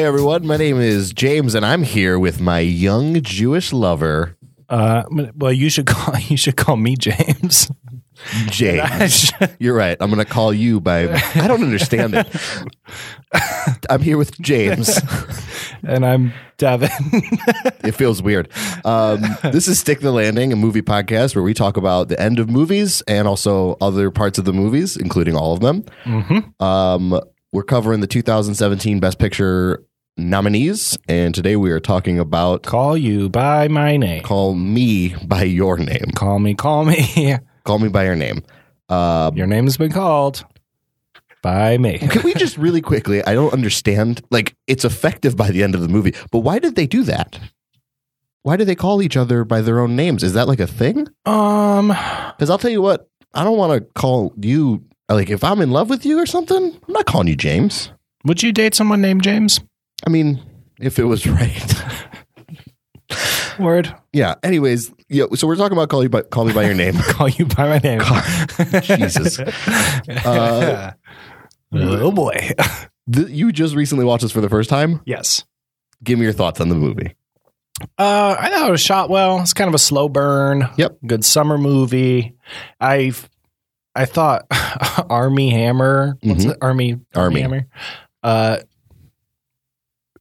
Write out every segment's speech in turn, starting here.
Hey everyone, my name is James, and I'm here with my young Jewish lover, Uh, well, you should call you should call me James. James. You're right. I'm going to call you by. I don't understand it. I'm here with James. and I'm Devin. It feels weird. Um, this is Stick the Landing, a movie podcast where we talk about the end of movies and also other parts of the movies, including all of them. Um, we're covering the 2017 Best Picture nominees, and today we are talking about call you by my name. Call Me by Your Name. Call me, call me. Call Me by Your Name. Uh, Your name has been called by me. Can we just really quickly? I don't understand. Like, it's effective by the end of the movie, but why did they do that? Why do they call each other by their own names? Is that like a thing? Um, Because I'll tell you what, I don't want to call you like if I'm in love with you or something. I'm not calling you James. would you date someone named James? I mean, if it was right. Word. yeah. Anyways, yeah. So we're talking about call you by call me by your name. Call you by my name. Jesus. Uh, oh boy. th- you just recently watched this for the first time. yes. Give me your thoughts on the movie. Uh, I thought it was shot well. It's kind of a slow burn. Yep. Good summer movie. I I thought Armie Hammer, what's Mhm. it? Army Army. Hammer, uh,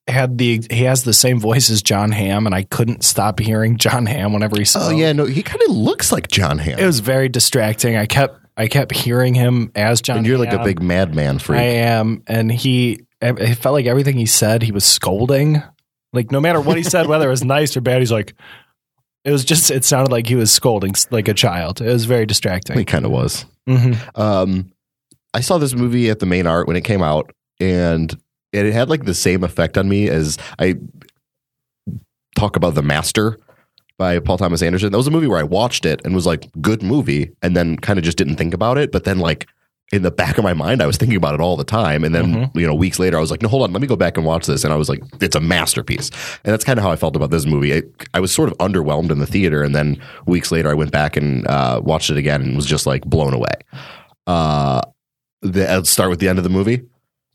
had the he has the same voice as John Hamm, and I couldn't stop hearing John Hamm whenever he Oh yeah, no, he kind of looks like John Hamm. it was very distracting. I kept I kept hearing him as John. and you're like a big Mad Men freak. I am, and he. It felt like everything he said, he was scolding. Like no matter what he said, whether it was nice or bad, he's like. It was just. It sounded like he was scolding like a child. It was very distracting. he kind of was. hmm Um, I saw this movie at the main art when it came out, and it had like the same effect on me as I talk about The Master by Paul Thomas Anderson. That was a movie where I watched it and was like, good movie, and then kind of just didn't think about it. But then, like, in the back of my mind, I was thinking about it all the time. And then, you know, weeks later, I was like, no, hold on, let me go back and watch this. And I was like, it's a masterpiece. And that's kind of how I felt about this movie. I, I was sort of underwhelmed in the theater. And then weeks later, I went back and uh, watched it again and was just like blown away. Uh, the, let's start with the end of the movie,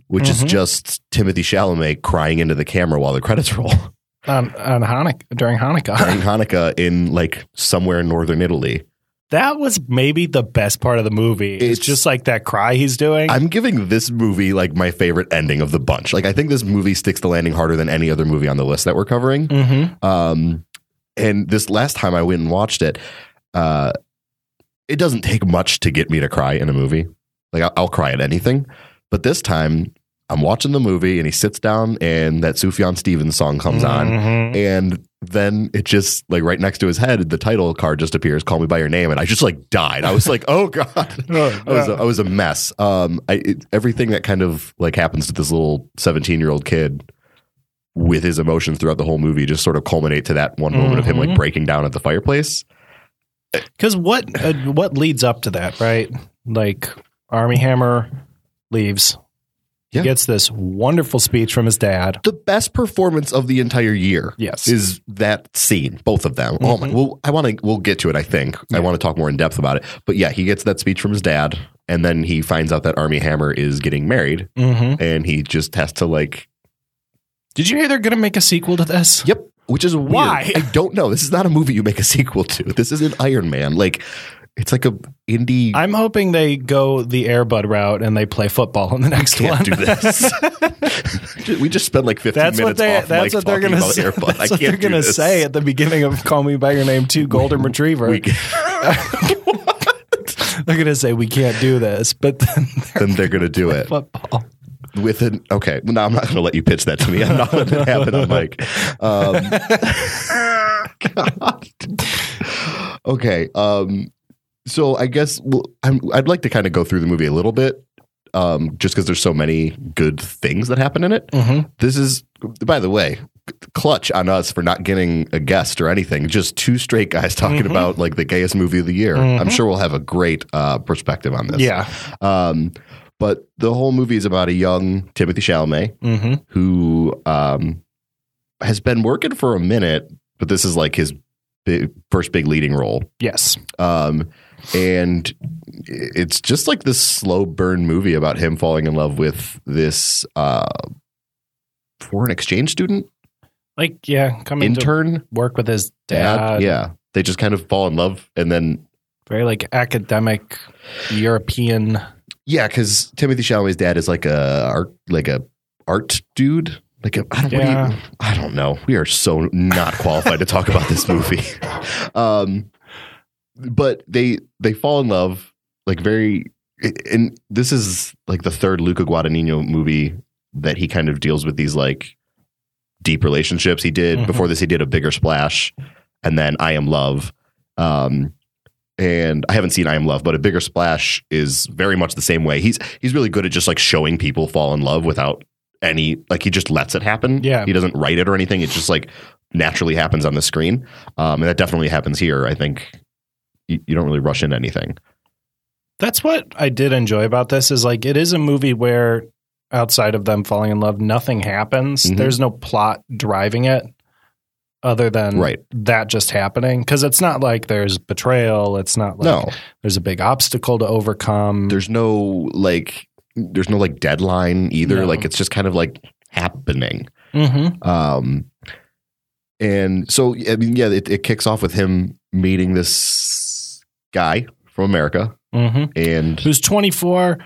which is Mhm. just Timothy Chalamet crying into the camera while the credits roll On on Hanukkah during Hanukkah, during Hanukkah in like somewhere in northern Italy. that was maybe the best part of the movie. It's, It's- just like that cry he's doing. I'm giving this movie like my favorite ending of the bunch. Like I think this movie sticks the landing harder than any other movie on the list that we're covering. hmm Um, and this last time I went and watched it, uh, it doesn't take much to get me to cry in a movie. Like I'll, I'll cry at anything, but this time I'm watching the movie and he sits down and that Sufjan Stevens song comes on, Mhm. and then it just like right next to his head, the title card just appears, "Call Me by Your Name," and I just like died. I was like, "Oh God." I was I was a mess. Um, I it, everything that kind of like happens to this little seventeen year old kid with his emotions throughout the whole movie just sort of culminate to that one moment of him like Mhm. breaking down at the fireplace. Because what uh, what leads up to that, right? Like Armie Hammer leaves. Yeah. He gets this wonderful speech from his dad. The best performance of the entire year Yes. is that scene, both of them. Oh my! Mhm. Well, I want to. We'll get to it. I think I want to talk more in depth about it. But yeah, he gets that speech from his dad, and then he finds out that Armie Hammer is getting married, hmm and he just has to like Did you hear they're going to make a sequel to this? Yep. Which is weird. Why? I don't know. This is not a movie you make a sequel to. This isn't Iron Man. Like, it's like a indie. I'm hoping they go the Airbud route and they play football in the next can't one. do this. we just spent like 15 that's minutes what they. off That's what they're talking going to about say. That's I what they're going to say at the beginning of "Call Me by Your Name" Two Golden Retriever. We they're going to say we can't do this, but then they're then they're going to do it football. with an. Okay. No, I'm not going to let you pitch that to me. I'm not letting it happen on Mike. Um, God. Okay. Um, so I guess I'm, I'd like to kind of go through the movie a little bit. Um, just because there's so many good things that happen in it. Mm-hmm. This is, by the way, clutch on us for not getting a guest or anything. Just two straight guys talking Mhm. about like the gayest movie of the year. Mhm. I'm sure we'll have a great uh, perspective on this. Yeah. Um, but the whole movie is about a young Timothy Chalamet Mm-hmm. who um, has been working for a minute, but this is like his big, first big leading role. Yes. Um, and it's just like this slow burn movie about him falling in love with this uh, foreign exchange student, Like, yeah, coming intern, to work with his dad. Yeah, they just kind of fall in love, and then Very like academic European. yeah, because Timothy Chalamet's dad is like a art, like a art dude. Like a, I don't, what do you, I don't know. We are so not qualified to talk about this movie. Um, but they they fall in love like very, and this is like the third Luca Guadagnino movie that he kind of deals with these like deep relationships. He did Mhm. before this. He did a bigger splash, and then I Am Love. Um, and I haven't seen I Am Love, but a bigger splash is very much the same way. He's he's really good at just like showing people fall in love without any like he just lets it happen. Yeah. he doesn't write it or anything. It just like naturally happens on the screen, um, and that definitely happens here. I think you, you don't really rush into anything. That's what I did enjoy about this is like it is a movie where outside of them falling in love, nothing happens. Mhm. There's no plot driving it other than Right. that just happening. Because it's not like there's betrayal. It's not like no, there's a big obstacle to overcome. there's no like there's no like deadline either. No. Like it's just kind of like happening. mm-hmm. Um, and so I mean, yeah, it, it kicks off with him meeting this guy from America, Mm-hmm. and Who's 24.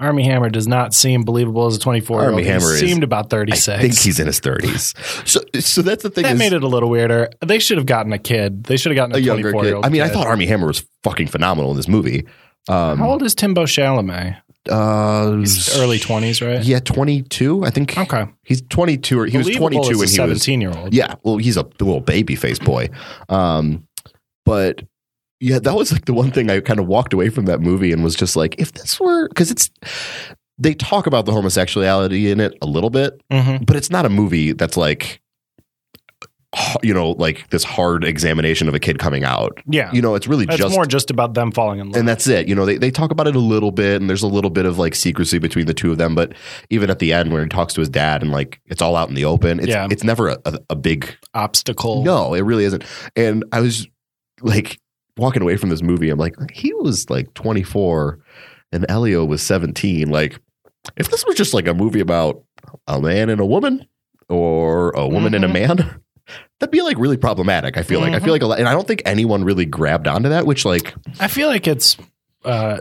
Armie Hammer does not seem believable as a 24 year old. He Hammer is- seemed about I 36. think he's in his thirties. So, so that's the thing. that is, made it a little weirder. They should have gotten a kid. They should have gotten a, a younger 24 kid. year old. I mean, I thought Armie Hammer was fucking phenomenal in this movie. Um, How old is Timbo Chalamet? Uh, He's early 20s, right? Yeah, twenty two. I think Okay. he's twenty two, or he was twenty two as when a he was 17 year old. Yeah, well, he's a little baby face boy. Um, but yeah, that was like the one thing I kind of walked away from that movie and was just like, if this were because it's they talk about the homosexuality in it a little bit, Mm-hmm. but it's not a movie that's like you know like this hard examination of a kid coming out. Yeah. You know, it's really it's just more just about them falling in love. and that's it. You know, they, they talk about it a little bit, and there's a little bit of like secrecy between the two of them. But even at the end, when he talks to his dad, and like it's all out in the open, it's Yeah. it's never a, a, a big Obstacle. no, it really isn't. And I was like walking away from this movie, I'm like, he was like 24, and Elio was 17. Like, if this was just like a movie about a man and a woman, or a woman and a man. That'd be like really problematic. I feel like I feel like a lot, and I don't think anyone really grabbed onto that. Which like I feel like it's uh,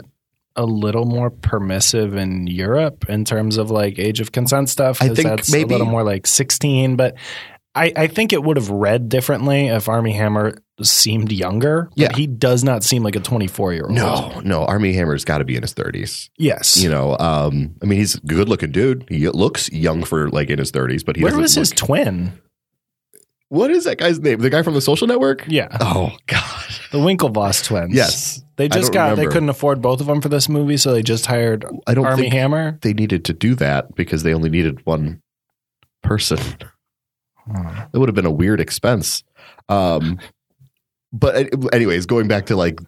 a little more permissive in Europe in terms of like age of consent stuff. I think that's maybe- a little more like 16, but I, I think it would have read differently if Armie Hammer seemed younger. but Yeah. he does not seem like a 24 year old. No, no. Armie Hammer's got to be in his thirties. Yes. You know, um, I mean, he's a good looking dude. He looks young for like in his thirties, but he Where was his twin? what is that guy's name? The guy from the Social Network? Yeah, Oh God. the Winklevoss twins. Yes. they just got. They couldn't afford both of them for this movie, so they just hired I don't Armie Hammer. they needed to do that because they only needed one person. That would have been a weird expense. Um, but uh, anyways, going back to like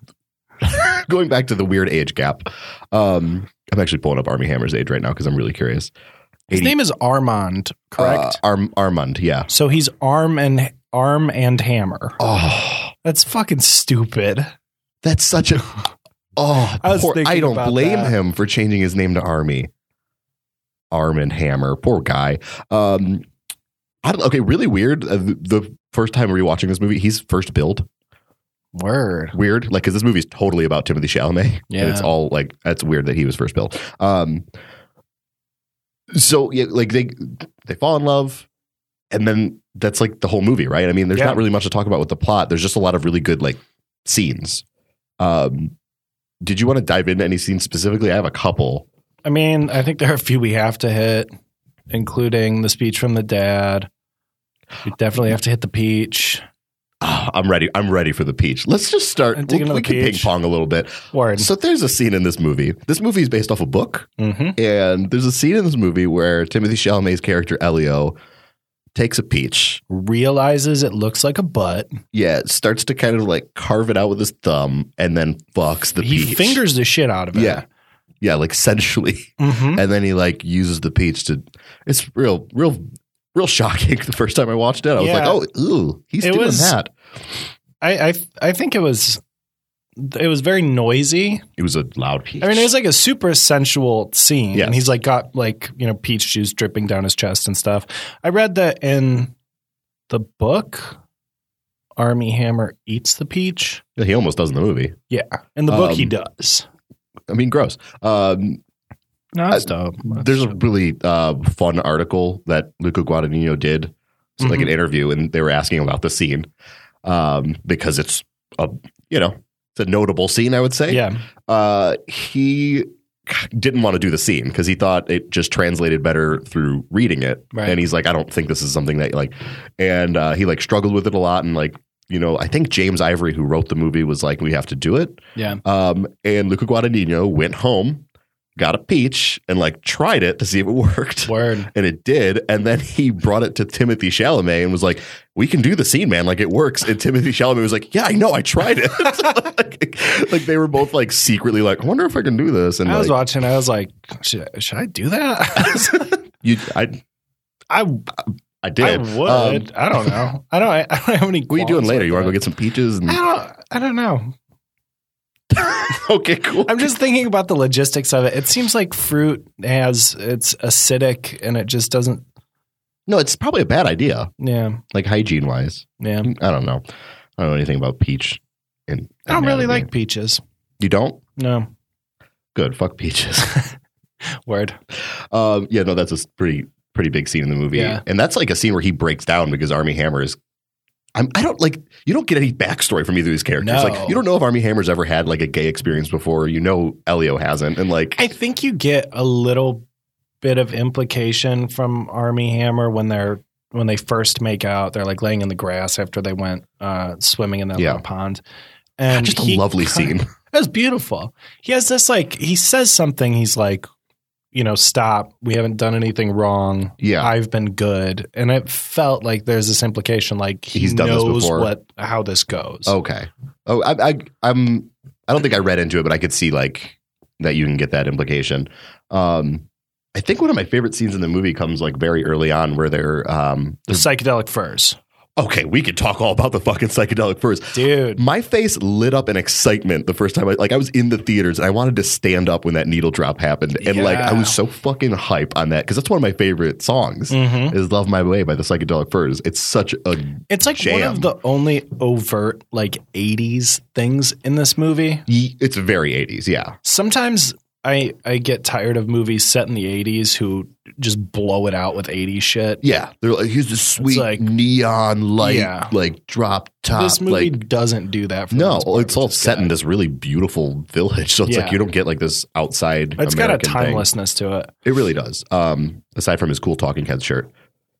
going back to the weird age gap. Um, I'm actually pulling up Armie Hammer's age right now because I'm really curious. His name is Armand, correct? Uh, Arm Armand, yeah. so he's arm and arm and hammer. Oh, That's fucking stupid. that's such a. Oh, I was poor- I don't blame that. him for changing his name to Army. Arm and Hammer, poor guy. Um, I don't. Okay, really weird. Uh, the, the first time rewatching this movie, he's first billed. Word. Weird, like because this movie's totally about Timothy Chalamet. Yeah. and it's all like that's weird that he was first billed. Um, so yeah, like they they fall in love, and then that's like the whole movie, right? I mean, there's Yeah. not really much to talk about with the plot. There's just a lot of really good like scenes. Um, did you want to dive into any scenes specifically? I have a couple. I mean, I think there are a few we have to hit, including the speech from the dad. We definitely have to hit the peach. Ah, I'm ready. I'm ready for the peach. Let's just start. We, we can ping peach. pong a little bit. Word. So there's a scene in this movie. This movie is based off a book. hmm And there's a scene in this movie where Timothy Chalamet's character Elio takes a peach. Realizes it looks like a butt. Yeah, starts to kind of like carve it out with his thumb and then fucks the he peach. fingers the shit out of it. Yeah. Yeah, like sensually. hmm And then he like uses the peach to it's real real real shocking the first time I watched it. I was like, "Oh, ooh, he's It doing was- that." I, I I think it was it was very noisy. It was a loud peach. I mean, it was like a super sensual scene, Yes. and he's like got like you know peach juice dripping down his chest and stuff. I read that in the book, Armie Hammer eats the peach. he almost does in the movie. Yeah, in the book he Um, does. I mean, gross. Um, No, that's dope. That's there's a really uh, fun article that Luca Guadagnino did, so like Mhm. an interview, and they were asking about the scene um, because it's a you know it's a notable scene, I would say. yeah, Uh, he didn't want to do the scene because he thought it just translated better through reading it, Right. and he's like, I don't think this is something that like, and uh, he like struggled with it a lot, and like. You know, I think James Ivory, who wrote the movie, was like, "We have to do it." yeah. Um, and Luca Guadagnino went home, got a peach, and like tried it to see if it worked. Word. And it did. And then he brought it to Timothy Chalamet and was like, "We can do the scene, man. Like it works." And Timothy Chalamet was like, "Yeah, I know. I tried it." like, like, they were both like secretly like, "I wonder if I can do this." And I was like, watching. I was like, should, should I do that? you, I, I I I did. would. Um, I don't know. I don't. I don't have any. what are you doing later? like You want to go get some peaches? And, I don't. I don't know. okay, cool. I'm just thinking about the logistics of it. It seems like fruit has it's acidic and it just doesn't. no, it's probably a bad idea, Yeah, like hygiene wise. yeah. I don't know. I don't know anything about peach. And I don't really like peaches. You don't? No Good. Fuck peaches. word. um, yeah, no, that's a pretty pretty big scene in the movie, Yeah. and that's like a scene where he breaks down because Armie Hammer is. I'm, I don't like. You don't get any backstory from either of these characters. No. Like, you don't know if Armie Hammer's ever had like a gay experience before. You know, Elio hasn't, and like, I think you get a little bit of implication from Armie Hammer when they're when they first make out. They're like laying in the grass after they went uh, swimming in that Yeah. little pond. And just a lovely scene. It was beautiful. He has this like he says something. He's like, you know, stop. We haven't done anything wrong. Yeah. I've been good, and it felt like there's this implication, like he He's done this knows before. what how this goes. Okay. Oh, I, I, I'm. I don't think I read into it, but I could see like that you can get that implication. Um, I think one of my favorite scenes in the movie comes like very early on, where they're um, the psychedelic furs, okay. We could talk all about the fucking Psychedelic Furs. dude. My face lit up in excitement the first time. I, like I was in the theaters and I wanted to stand up when that needle drop happened, and like I was so fucking hype on that because that's one of my favorite songs. Mhm. Is "Love My Way" by the Psychedelic Furs. It's such a It's like one of the only overt like '80s things in this movie. it's very 80s. Yeah, Sometimes I I get tired of movies set in the '80s who just blow it out with '80s shit. yeah. They're like here's the sweet like- neon light, Yeah. like drop top. this movie like doesn't do that. For no, part, it's all set in this really beautiful village. So it's Yeah. like you don't get like this outside. It's got a American thing. timelessness to it. It really does. Um, aside from his cool Talking head shirt,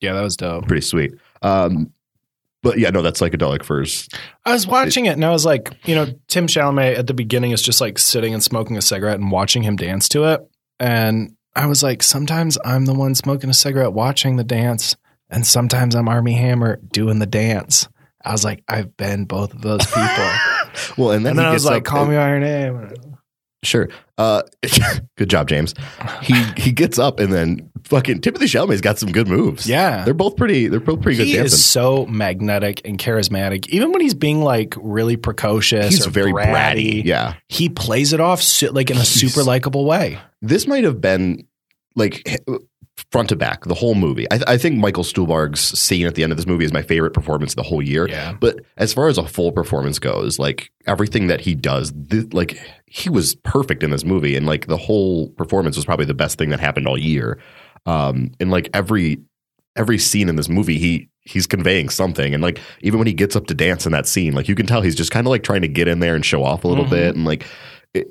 Yeah, that was dope. pretty sweet. Um, but yeah, no, that's psychedelic furs. I was watching it and I was like, you know, Tim Chalamet at the beginning is just like sitting and smoking a cigarette and watching him dance to it. And I was like, sometimes I'm the one smoking a cigarette watching the dance, and sometimes I'm Armie Hammer doing the dance. I was like, I've been both of those people. Well, and then, and then he I was like, call and- me by your name. Sure. Uh, good job, James. He he gets up and then fucking Timothy Chalamet's got some good moves. Yeah. they're both pretty. They're both pretty good He dancing. is so magnetic and charismatic. Even when he's being like really precocious, He's or very bratty, bratty. Yeah, he plays it off so, like in a He's- super likable way. this might have been like front to back the whole movie. I, I think Michael Stuhlbarg's scene at the end of this movie is my favorite performance of the whole year. Yeah. But as far as a full performance goes, like everything that he does, th- like he was perfect in this movie, and like the whole performance was probably the best thing that happened all year. Um, and like every every scene in this movie, he he's conveying something, and like even when he gets up to dance in that scene, like you can tell he's just kind of like trying to get in there and show off a little Mhm. bit, and like. It,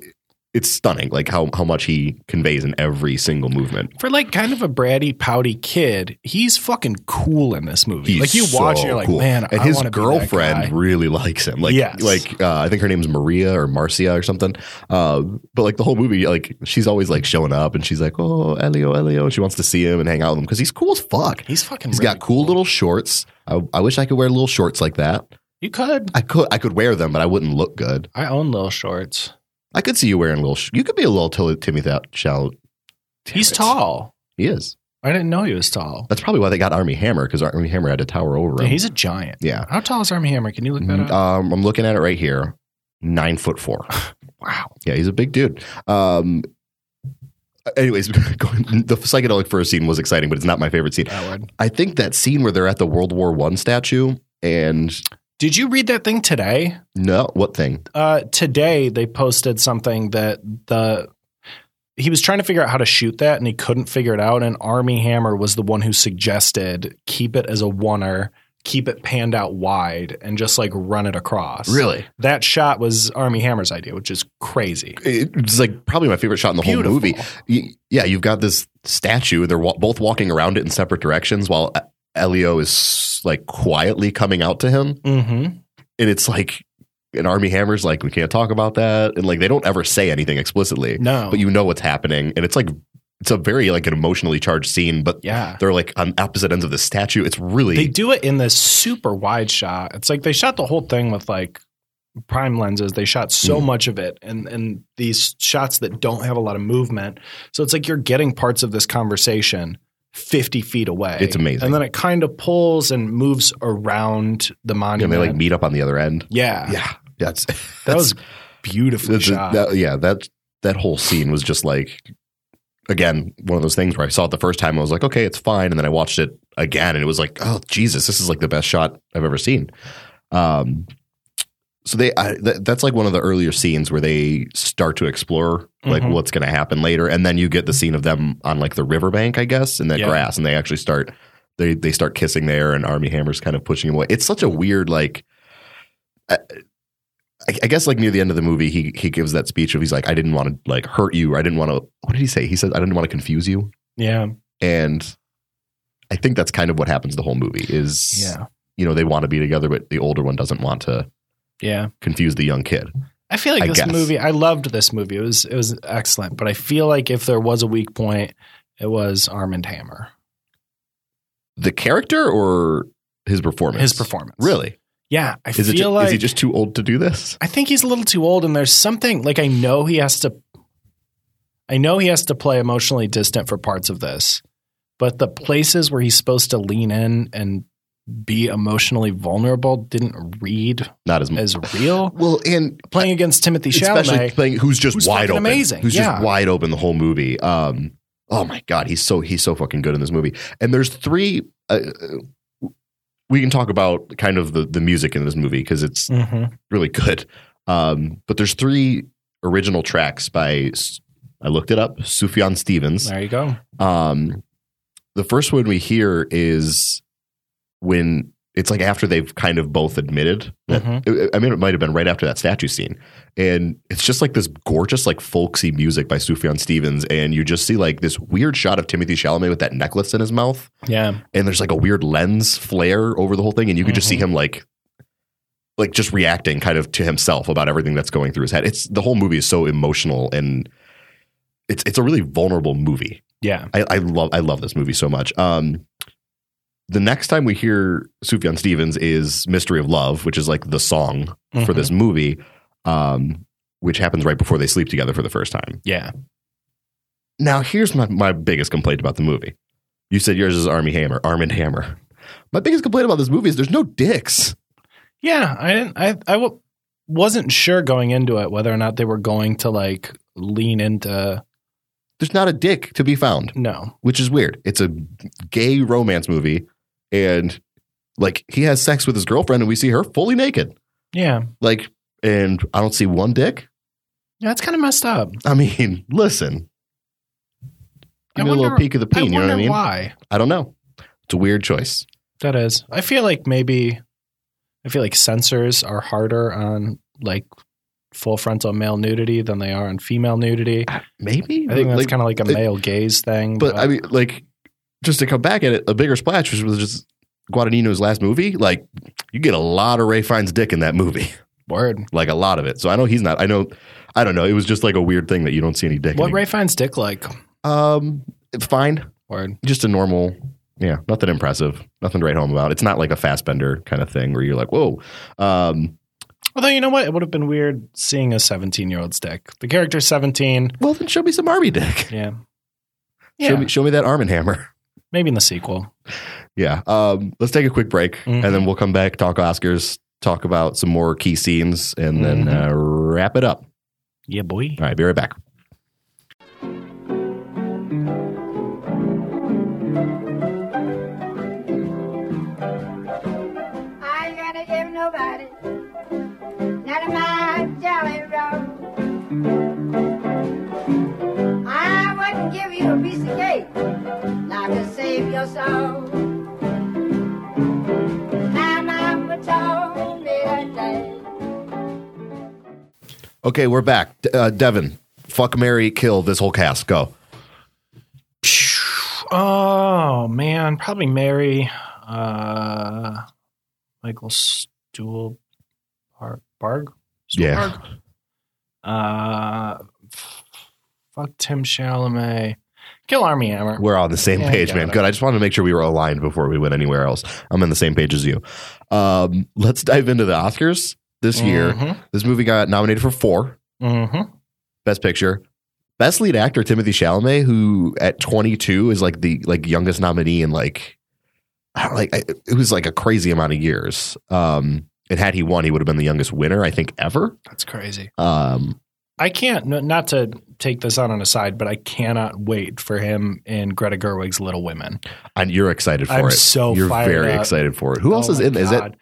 it's stunning, like how how much he conveys in every single movement. For like kind of a bratty, pouty kid, he's fucking cool in this movie. He's like you watch, so you're like, cool. man, and I his wanna be that girlfriend really likes him. Like, Yes. like uh, I think her name's Maria or Marcia or something. Uh, but like the whole movie, like she's always like showing up, and she's like, "Oh, Elio, Elio," she wants to see him and hang out with him because he's cool as fuck. He's fucking. He's really got cool, little shorts. I, I wish I could wear little shorts like that. You could. I could, I could wear them, but I wouldn't look good. I own little shorts. I could see you wearing a little. Sh- you could be a little Till- Timmy that shall. He's tall. He is. I didn't know he was tall. That's probably why they got Armie Hammer because Armie Hammer had to tower over Yeah, him. he's a giant. yeah. How tall is Armie Hammer? Can you look that up? Um, I'm looking at it right here. nine foot four. Wow. Yeah, he's a big dude. Um, anyways, the Psychedelic Furs scene was exciting, but it's not my favorite scene. I think that scene where they're at the World War One statue and Did you read that thing today? no, what thing? Uh, today they posted something that the he was trying to figure out how to shoot that and he couldn't figure it out. And Armie Hammer was the one who suggested keep it as a oneer, keep it panned out wide, and just like run it across. Really? That shot was Armie Hammer's idea, which is crazy. It's like probably my favorite shot in the Beautiful. whole movie. Yeah, you've got this statue. They're wa- both walking around it in separate directions while E- Elio is like quietly coming out to him. Mm-hmm. and it's like an Armie Hammer's like we can't talk about that and like they don't ever say anything explicitly No. but you know what's happening and it's like it's a very like an emotionally charged scene but yeah. they're like on opposite ends of the statue it's really They do it in this super wide shot. It's like they shot the whole thing with like prime lenses. They shot so Mm. much of it and and these shots that don't have a lot of movement. So it's like you're getting parts of this conversation 50 feet away. It's amazing. And then it kind of pulls and moves around the monument. and they like meet up on the other end yeah. yeah that's That was beautiful that's- shot. that- yeah that that whole scene was just like again one of those things where i saw it the first time i was like okay it's fine and then i watched it again and it was like oh jesus this is like the best shot i've ever seen um so they I, th- that's like one of the earlier scenes where they start to explore like Mhm. what's going to happen later and then you get the scene of them on like the riverbank i guess in that Yeah. grass and they actually start they they start kissing there and Armie Hammer's kind of pushing him away it's such a weird like I, I guess like near the end of the movie, he he gives that speech of he's like, I didn't want to like hurt you, or I didn't want to. What did he say? He said, I didn't want to confuse you, yeah. and I think that's kind of what happens the whole movie is, Yeah. you know, they want to be together, but the older one doesn't want to Yeah. confuse the young kid. I feel like I this guess. movie. I loved this movie. It was it was excellent. But I feel like if there was a weak point, it was Armand Hammer, The character or his performance? his performance. Really? Yeah, I Is feel Ju- like is he just too old to do this? I think he's a little too old, and there's something like I know he has to. I know he has to play emotionally distant for parts of this, but the places where he's supposed to lean in and be emotionally vulnerable didn't read Not as as real. Well, and Playing against Timothy especially Chalamet, playing who's just who's wide open, amazing. who's Yeah. just wide open the whole movie. Um, oh my god, he's so he's so fucking good in this movie. And there's three. Uh, we can talk about kind of the the music in this movie because it's Mhm. really good. Um, but there's three original tracks by I looked it up. Sufjan Stevens. there you go. Um, the first one we hear is when it's like after they've kind of both admitted that. Mhm. I mean, it might have been right after that statue scene, and it's just like this gorgeous, like folksy music by Sufjan Stevens, and you just see like this weird shot of Timothy Chalamet with that necklace in his mouth, Yeah, and there's like a weird lens flare over the whole thing, and you could just see Mhm. him like. Like just reacting kind of to himself about everything that's going through his head. It's the whole movie is so emotional and it's it's a really vulnerable movie. yeah, I, I love I love this movie so much. Um, the next time we hear Sufjan Stevens is "Mystery of Love," which is like the song for Mhm. this movie, um, which happens right before they sleep together for the first time. yeah. Now, here's my, my biggest complaint about the movie. You said yours is Armie Hammer, Armand Hammer. My biggest complaint about this movie is there's no dicks. Yeah, I didn't. I I w- wasn't sure going into it whether or not they were going to like lean into There's not a dick to be found. no. which is weird. It's a gay romance movie, and like he has sex with his girlfriend, and we see her fully naked. Yeah, Like, and I don't see one dick. yeah, that's kind of messed up. I mean, listen, give me a little peek of the peen. You know what I mean? why I don't know. It's a weird choice. that is. I feel like maybe I feel like censors are harder on like full frontal male nudity than they are on female nudity. Maybe I think that's Like, kind of like a male gaze thing. But I mean, like, just to come back at it, a bigger splash, which was just Guadagnino's last movie. Like, you get a lot of Ray Fiennes' dick in that movie, word. like a lot of it. So I know he's not. I know. I don't know. It was just like a weird thing that you don't see any dick. What in. Ray Fiennes' dick like? Um, fine. Word. just a normal yeah nothing impressive nothing to write home about it's not like a Fassbender kind of thing where you're like whoa um Although you know what, it would have been weird seeing a 17 year old's dick. The character's 17. well then show me some army dick Yeah. show Yeah. me show me that arm and hammer Maybe in the sequel. yeah um let's take a quick break Mhm. and then we'll come back talk oscars talk about some more key scenes, and then Mhm. uh, wrap it up. Yeah, boy. All right, be right back. Okay, we're back. Uh, Devin, fuck Mary, kill this whole cast. Go. Oh man, probably Mary, uh, Michael Stuhl, Bar- Barg, Yeah. Stuhlbarg? Uh, fuck Tim Chalamet, kill Armie Hammer. We're on the same Yeah, page, man. it. Good. I just wanted to make sure we were aligned before we went anywhere else. I'm on the same page as you. Um, let's dive into the Oscars this year. Mhm, This movie got nominated for four mhm. Best Picture. Best lead actor Timothy Chalamet, who at 22 is like the like youngest nominee in like I don't like I- it was like a crazy amount of years. Um, and had he won, he would have been the youngest winner I think ever. That's crazy. Um, I can't not to take this on an aside, but I cannot wait for him in Greta Gerwig's Little Women. and you're excited for I'm it. so you're fired very up. excited for it. Who else Oh is my in? Is it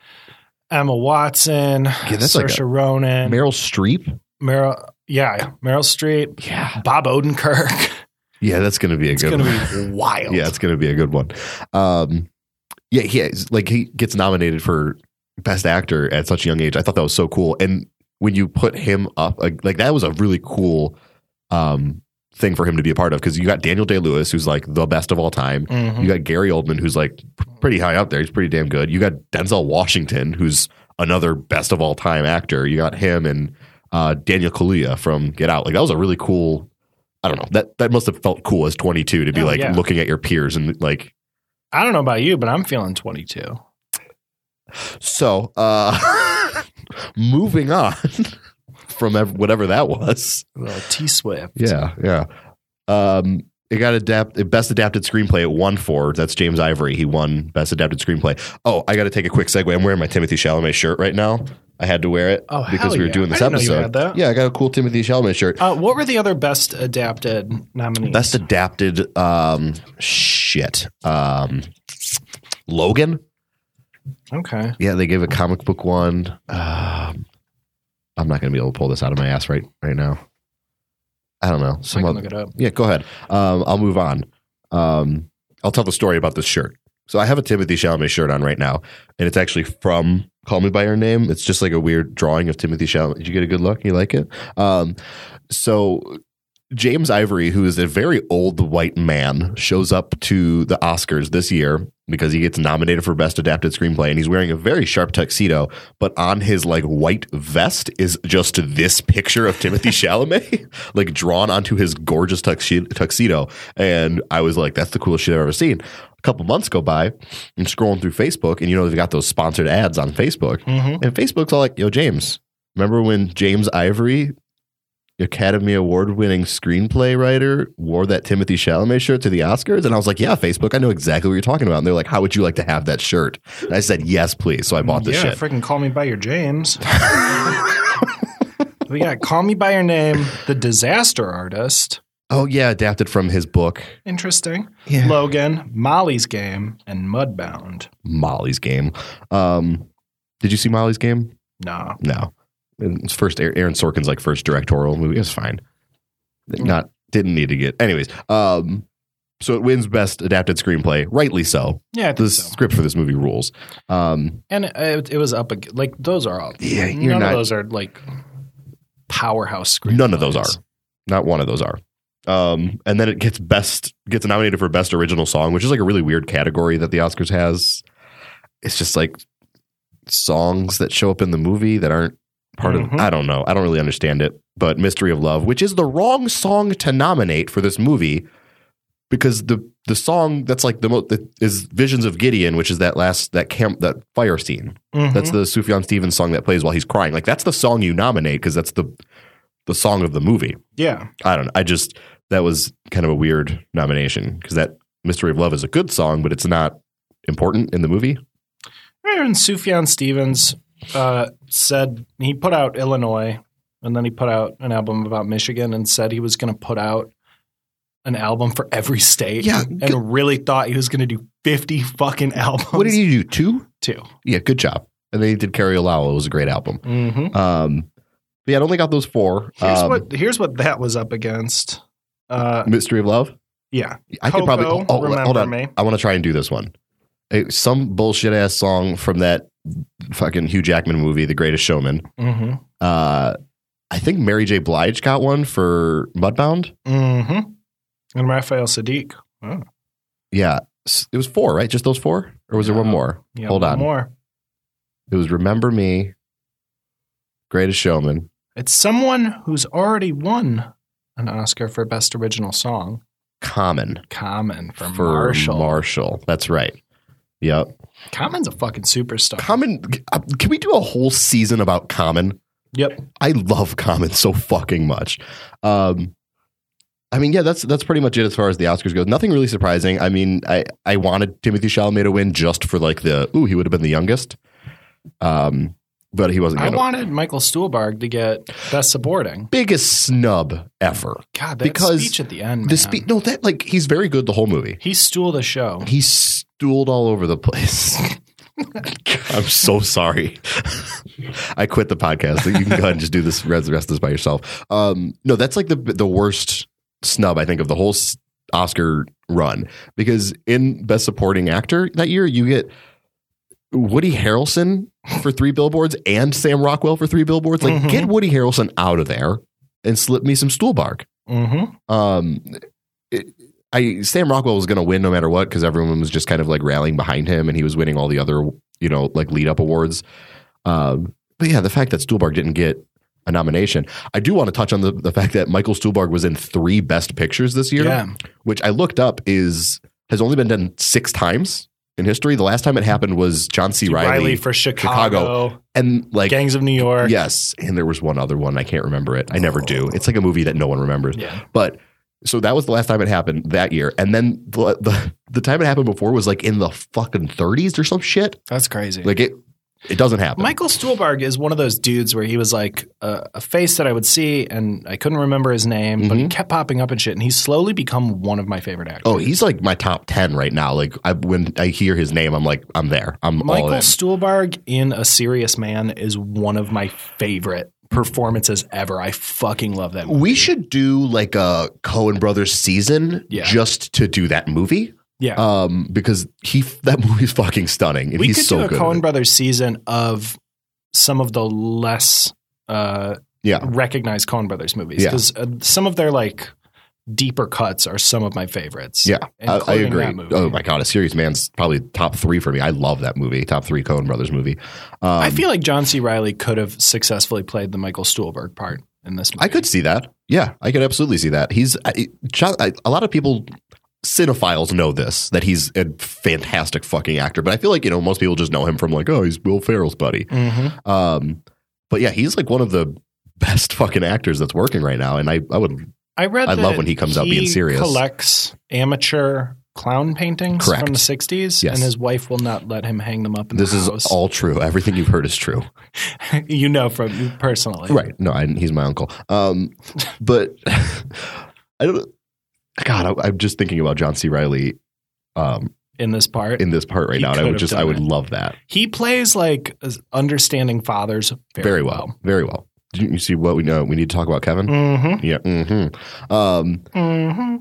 Emma Watson, that's like Saoirse Ronan, Meryl Streep? Meryl, yeah, Meryl Streep, Yeah, Bob Odenkirk. yeah, that's gonna be a It's good. It's going to be wild. Yeah, it's going to be a good one. Um, yeah, he like he gets nominated for best actor at such a young age. I thought that was so cool. And when you put him up, like, like that was a really cool um, thing for him to be a part of because you got Daniel Day Lewis, who's like the best of all time. Mhm. You got Gary Oldman, who's like pretty high up there. He's pretty damn good. You got Denzel Washington, who's another best of all time actor. You got him and uh, Daniel Kaluuya from Get Out. Like that was a really cool. I don't know that that must have felt cool as 22 to be Oh, like yeah. looking at your peers and like I don't know about you, but I'm feeling 22. so. uh Moving on from ev- whatever that was. Little T Swift. Yeah, yeah. Um, it got adapt best adapted screenplay. It won for that's James Ivory. He won best adapted screenplay. Oh, I got to take a quick segue. I'm wearing my Timothy Chalamet shirt right now. I had to wear it Oh, because we were yeah. doing this I didn't know you episode. Yeah, I got a cool Timothy Chalamet shirt. Uh, what were the other best adapted nominees? Best adapted. Um, shit. Um, Logan. Okay. Yeah, they gave a comic book one. Um, I'm not going to be able to pull this out of my ass right right now. I don't know. I Some can other, look it up. Yeah, go ahead. Um, I'll move on. Um, I'll tell the story about this shirt. So I have a Timothy Chalamet shirt on right now, and it's actually from Call Me by Your Name. It's just like a weird drawing of Timothy Chalamet. Did you get a good look? You like it? Um, so James Ivory, who is a very old white man, shows up to the Oscars this year because he gets nominated for Best Adapted Screenplay, and he's wearing a very sharp tuxedo. But on his like white vest is just this picture of Timothy Chalamet, like drawn onto his gorgeous tuxedo. And I was like, "That's the coolest shit I've ever seen." A couple months go by, I'm scrolling through Facebook, and you know they've got those sponsored ads on Facebook, Mhm. and Facebook's all like, "Yo, James, remember when James Ivory, Academy Award winning screenplay writer, wore that Timothy Chalamet shirt to the Oscars?" And I was like, "Yeah, Facebook, I know exactly what you're talking about." And they're like, "How would you like to have that shirt?" And I said, "Yes, please." So I bought this shirt. yeah, shit. freaking call me by your James. we got Call Me by Your Name, The Disaster Artist. oh yeah, adapted from his book Interesting. Yeah. Logan, Molly's Game, and Mudbound. Molly's Game. Um, did you see Molly's Game? No. No, it's first Aaron Sorkin's like first directorial movie. It was fine. Not didn't need to get anyways. Um, so it wins best adapted screenplay, rightly so. Yeah, The so. script for this movie rules. Um, And it, it was up ag- like those are all. Yeah, you're none not- of those are like powerhouse screenplays. none of those are. Not one of those are. Um, and then it gets best gets nominated for best original song, which is like a really weird category that the Oscars has. It's just like songs that show up in the movie that aren't part Mhm. of. I don't know. I don't really understand it. But "Mystery of Love," which is the wrong song to nominate for this movie, because the the song that's like the most is "Visions of Gideon," which is that last that camp that fire scene. Mhm. That's the Sufjan Stevens song that plays while he's crying. Like that's the song you nominate because that's the the song of the movie. yeah. I don't know. I just that was kind of a weird nomination because that Mystery of Love is a good song, but it's not important in the movie. And Sufjan Stevens, uh, said he put out Illinois, and then he put out an album about Michigan, and said he was going to put out an album for every state. Yeah, and good- really thought he was going to do fifty fucking albums. What did he do? Two? Two. Yeah, good job. And then he did Carrie & Lowell. It was a great album. Mm-hmm. Um, but yeah, I only got those four. Here's Um, what here's what that was up against. Uh, Mystery of Love. yeah, I could probably. Coco, Oh, Remember hold on. Me. I want to try and do this one. Some bullshit ass song from that fucking Hugh Jackman movie, The Greatest Showman. Mm-hmm. Uh, I think Mary J. Blige got one for Mudbound. Mm-hmm. And Raphael Saadiq. Oh, Yeah, it was four, right? Just those four, or was there one more? yeah, Hold one on. More. It was Remember Me, Greatest Showman. It's someone who's already won an Oscar for Best Original Song. Common Common for, for Marshall. Marshall. That's right. Yep. Common's a fucking superstar. Common. uh, Can we do a whole season about Common? yep. I love Common so fucking much. Um, I mean, yeah, that's that's pretty much it as far as the Oscars goes. Nothing really surprising. I mean, I I wanted Timothy Chalamet to win just for like the ooh, he would have been the youngest. Um, but he wasn't. I wanted Michael Stuhlbarg to get Best Supporting. biggest snub ever. God, that Because speech at the end, man. The speech, no, that like he's very good the whole movie. he stooled the show. He stooled all over the place. I'm so sorry. I quit the podcast. You can go ahead and just do this rest rest of this by yourself. Um, no, that's like the the worst snub I think of the whole Oscar run because in Best Supporting Actor that year you get Woody Harrelson for three billboards and Sam Rockwell for three billboards. Like, Mhm. get Woody Harrelson out of there and slip me some Stuhlbarg. Mm-hmm. Um, it, I Sam Rockwell was going to win no matter what because everyone was just kind of like rallying behind him, and he was winning all the other you know like lead up awards. Um, but yeah, the fact that Stuhlbarg didn't get a nomination, I do want to touch on the the fact that Michael Stuhlbarg was in three Best Pictures this year, Yeah. which I looked up is has only been done six times in history. The last time it happened was John C. Reilly, Reilly, for Chicago, and like Gangs of New York. yes, and there was one other one I can't remember it. I never oh. do. It's like a movie that no one remembers. Yeah. But so that was the last time it happened that year, and then the the, the time it happened before was like in the fucking 30s or some shit. That's crazy. Like it, it doesn't happen. Michael Stuhlbarg is one of those dudes where he was like a, a face that I would see and I couldn't remember his name, but he mm-hmm. kept popping up and shit. And he's slowly become one of my favorite actors. oh, he's like my top 10 right now. Like I, when I hear his name, I'm like, I'm there. I'm all Michael in. Stuhlbarg in A Serious Man is one of my favorite performances ever. I fucking love that movie. we should do like a Coen Brothers season Yeah. just to do that movie. Yeah. Um, because he that movie's fucking stunning and we he's could so do a good. Coen. Brothers season of some of the less uh, yeah. recognized Coen Brothers movies Yeah. because uh, some of their like deeper cuts are some of my favorites. Yeah, I, I agree. Oh my god, a serious man's probably top three for me. I love that movie. Top three Coen Brothers movie. Um, I feel like John C. Reilly could have successfully played the Michael Stuhlbarg part in this movie. I could see that. Yeah, I could absolutely see that. He's I, John, I, a lot of people, cinephiles know this that he's a fantastic fucking actor. But I feel like you know most people just know him from like oh he's Will Ferrell's buddy. Mhm. Um, but yeah, he's like one of the best fucking actors that's working right now. And I I would I read. I love when he comes out being serious. Collects amateur clown paintings Correct. from the '60s, Yes. and his wife will not let him hang them up in this the is house. all true. Everything you've heard is true. you know from personally, Right. No, I, he's my uncle. Um, but I don't. God, I, I'm just thinking about John C. Reilly um, In this part, in this part right now, and I would just, I would it. love that he plays like understanding fathers very, very, well. very well. Didn't you see what we know? We need to talk about Kevin. Mm-hmm. Yeah. hmm Um, Mm-hmm.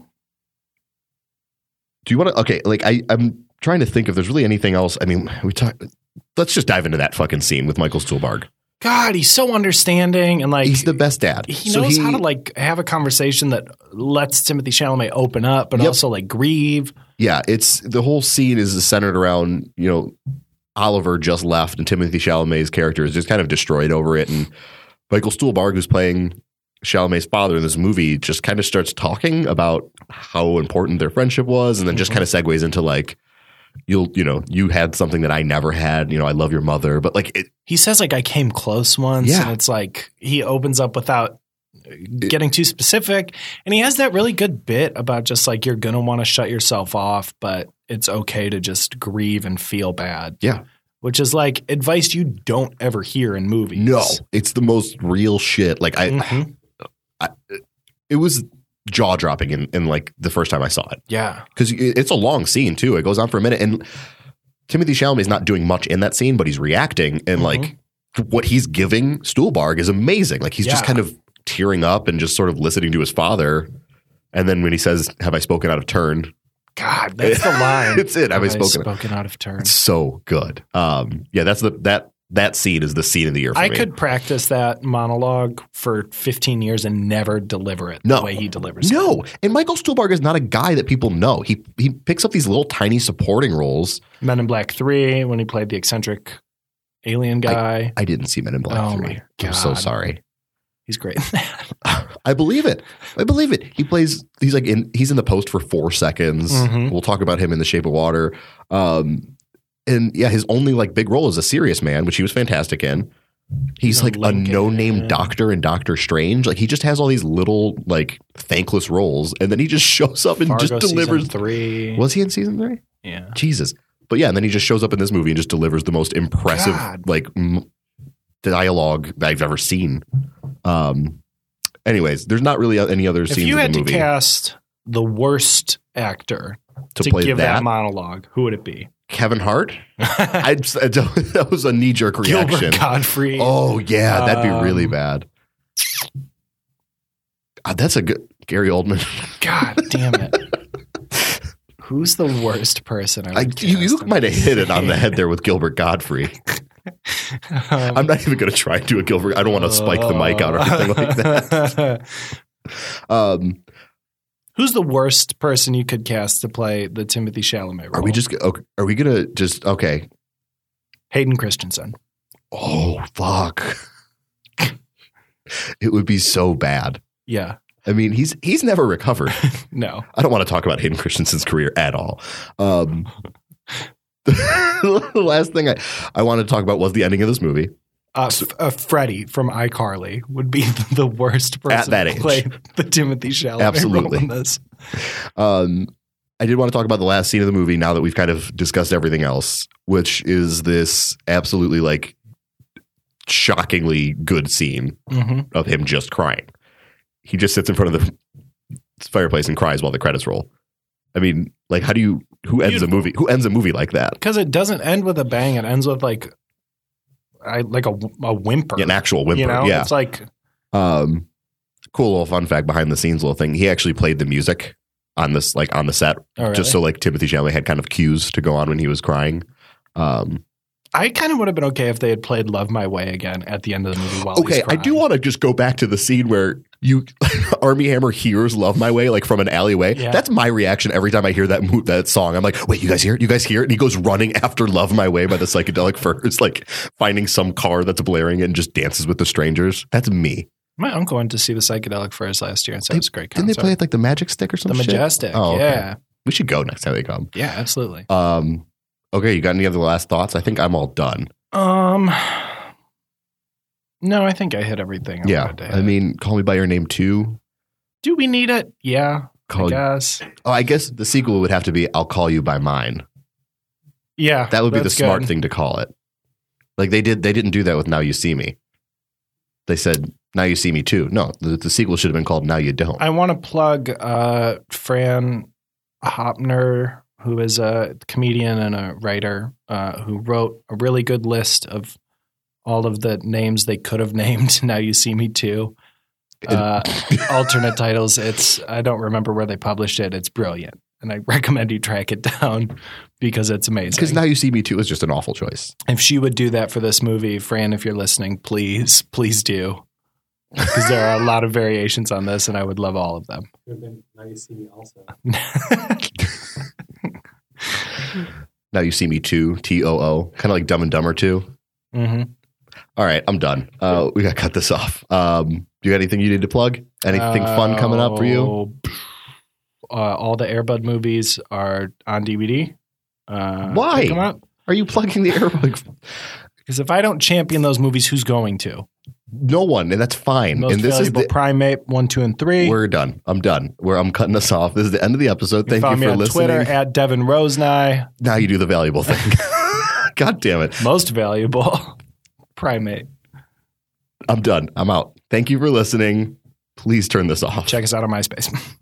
do you want to? Okay, like I, I'm trying to think if there's really anything else. I mean, we talk. Let's just dive into that fucking scene with Michael Stuhlbarg. God, he's so understanding and like He's the best dad. he So knows how to like have a conversation that lets Timothy Chalamet open up, but Yep. also like grieve. Yeah, it's the whole scene is centered around you know Oliver just left and Timothy Chalamet's character is just kind of destroyed over it, and Michael Stuhlbarg, who's playing Chalamet's father in this movie, just kind of starts talking about how important their friendship was, and then just Mhm. kind of segues into like you'll you know you had something that I never had. You know, I love your mother, but like it, He says like I came close once, Yeah. and it's like he opens up without getting too specific, and he has that really good bit about just like you're gonna want to shut yourself off, but it's okay to just grieve and feel bad. Yeah. which is like advice you don't ever hear in movies. No, it's the most real shit. Like I, Mhm. it was jaw dropping in, in like the first time I saw it Yeah. because it's a long scene too. It goes on for a minute, and Timothée Chalamet is not doing much in that scene, but he's reacting and Mhm. like what he's giving Stuhlbarg is amazing. Like he's just kind of tearing up and just sort of listening to his father. And then when he says, "Have I spoken out of turn?" God, that's the line. It's it. Have I spoken? spoken out of turn. It's so good. Um, yeah, that's the that that scene is the scene of the year for I me. could practice that monologue for 15 years and never deliver it No. the way he delivers it. No, and Michael Stuhlbarg is not a guy that people know. He he picks up these little tiny supporting roles. Men in Black 3, when he played the eccentric alien guy. I didn't see Men in Black Oh three. my I'm so sorry. He's great. I believe it. I believe it. He plays. He's like in. He's in the post for four seconds. Mhm. We'll talk about him in The Shape of Water. Um, and yeah, his only like big role is a serious man, which he was fantastic in. He's The like a Lincoln. no-name doctor in Doctor Strange. Like he just has all these little like thankless roles, and then he just shows up and Fargo just delivers. 3. Was he in season three? yeah. Jesus. But yeah, and then he just shows up in this movie and just delivers the most impressive God. like m- dialogue that I've ever seen. Um. Anyways, there's not really any other If scenes you in had the to cast the worst actor to, to, play give that. that. monologue, who would it be? Kevin Hart. I just, I don't- that was a knee jerk reaction. Gilbert Gottfried. Oh yeah, that'd be really Um, bad. Ah, that's a good Gary Oldman. God damn it. Who's the worst person? I I, you you might have hit it on the head there with Gilbert Gottfried. Um, I'm not even going to try and do a Gilbert. I don't want to spike the mic out or anything like that. that. Um, Who's the worst person you could cast to play the Timothée Chalamet role? are we just okay, are we to just okay? Hayden Christensen? Oh fuck! it would be so bad. Yeah. I mean, he's he's never recovered. No. I don't want to talk about Hayden Christensen's career at all. Um, the last thing I, I wanted to talk about was the ending of this movie. Uh, uh, Freddie from iCarly would be the worst person that to age. play the Timothée Chalamet Absolutely. role in this. Um, I did want to talk about the last scene of the movie now that we've kind of discussed everything else, which is this absolutely like shockingly good scene hmm of him just crying. He just sits in front of the fireplace and cries while the credits roll. I mean, like, how do you? Who ends Beautiful. a movie? Who ends a movie like that? Because it doesn't end with a bang. It ends with like, I like a, a whimper. An actual whimper. You know, yeah. it's like Um, cool little fun fact behind the scenes little thing. He actually played the music on this, like on the set, oh, really? just so like Timothée Chalamet had kind of cues to go on when he was crying. Um, I kind of would have been okay if they had played "Love My Way" again at the end of the movie. While okay, I do want to just go back to the scene where you Armie Hammer hears "Love My Way" like from an alleyway. Yeah. That's my reaction every time I hear that mo- that song. I'm like, wait, you guys hear it? You guys hear it? And he goes running after "Love My Way" by the psychedelic furs, like finding some car that's blaring and just dances with the strangers. That's me. My uncle went to see the psychedelic furs last year and said They- it was great Didn't they play at like the Magic Stick or something? the? Majestic? Oh, okay. Yeah, We should go next time they come. yeah, absolutely. Um, okay, you got any other last thoughts? I think I'm all done. Um, no, I think I hit everything. I yeah, wanted to hit. I mean, call me by your name too. do we need it? Yeah, I Call guess. oh, I guess the sequel would have to be "I'll Call You by Mine." Yeah, That would be the smart good. thing to call it. Like they did, they didn't do that with "Now You See Me." They said "Now You See Me Too." No, the, the sequel should have been called "Now You Don't." I want to plug uh, Fran Hoepfner, who is a comedian and a writer, uh, who wrote a really good list of all of the names they could have named. Now you see me too. Uh, alternate titles. It's I don't remember where they published it. It's brilliant, and I recommend you track it down because it's amazing. Because "Now You See Me Too" is just an awful choice. if she would do that for this movie, Fran, if you're listening, please, please do. Because there are a lot of variations on this, and I would love all of them. now you see me also. "Now You See Me Too," T O O, kind of like Dumb and Dumber Two. hmm All right, I'm done. Uh, we got to cut this off. Um, you got anything you need to plug? Anything fun coming up for you? Uh, all the Airbud movies are on DVD. Uh, Why? Are you plugging the airbag? Because if I don't champion those movies, who's going to? No one, and that's fine. Most and this is the, Primate one, two, and three. we're done. I'm done. Where I'm cutting us off. This is the end of the episode. Thank you Follow me for on listening. Twitter at Devin Rosenai. now you do the valuable thing. God damn it. Most valuable primate. I'm done. I'm out. Thank you for listening. Please turn this off. Check us out on MySpace.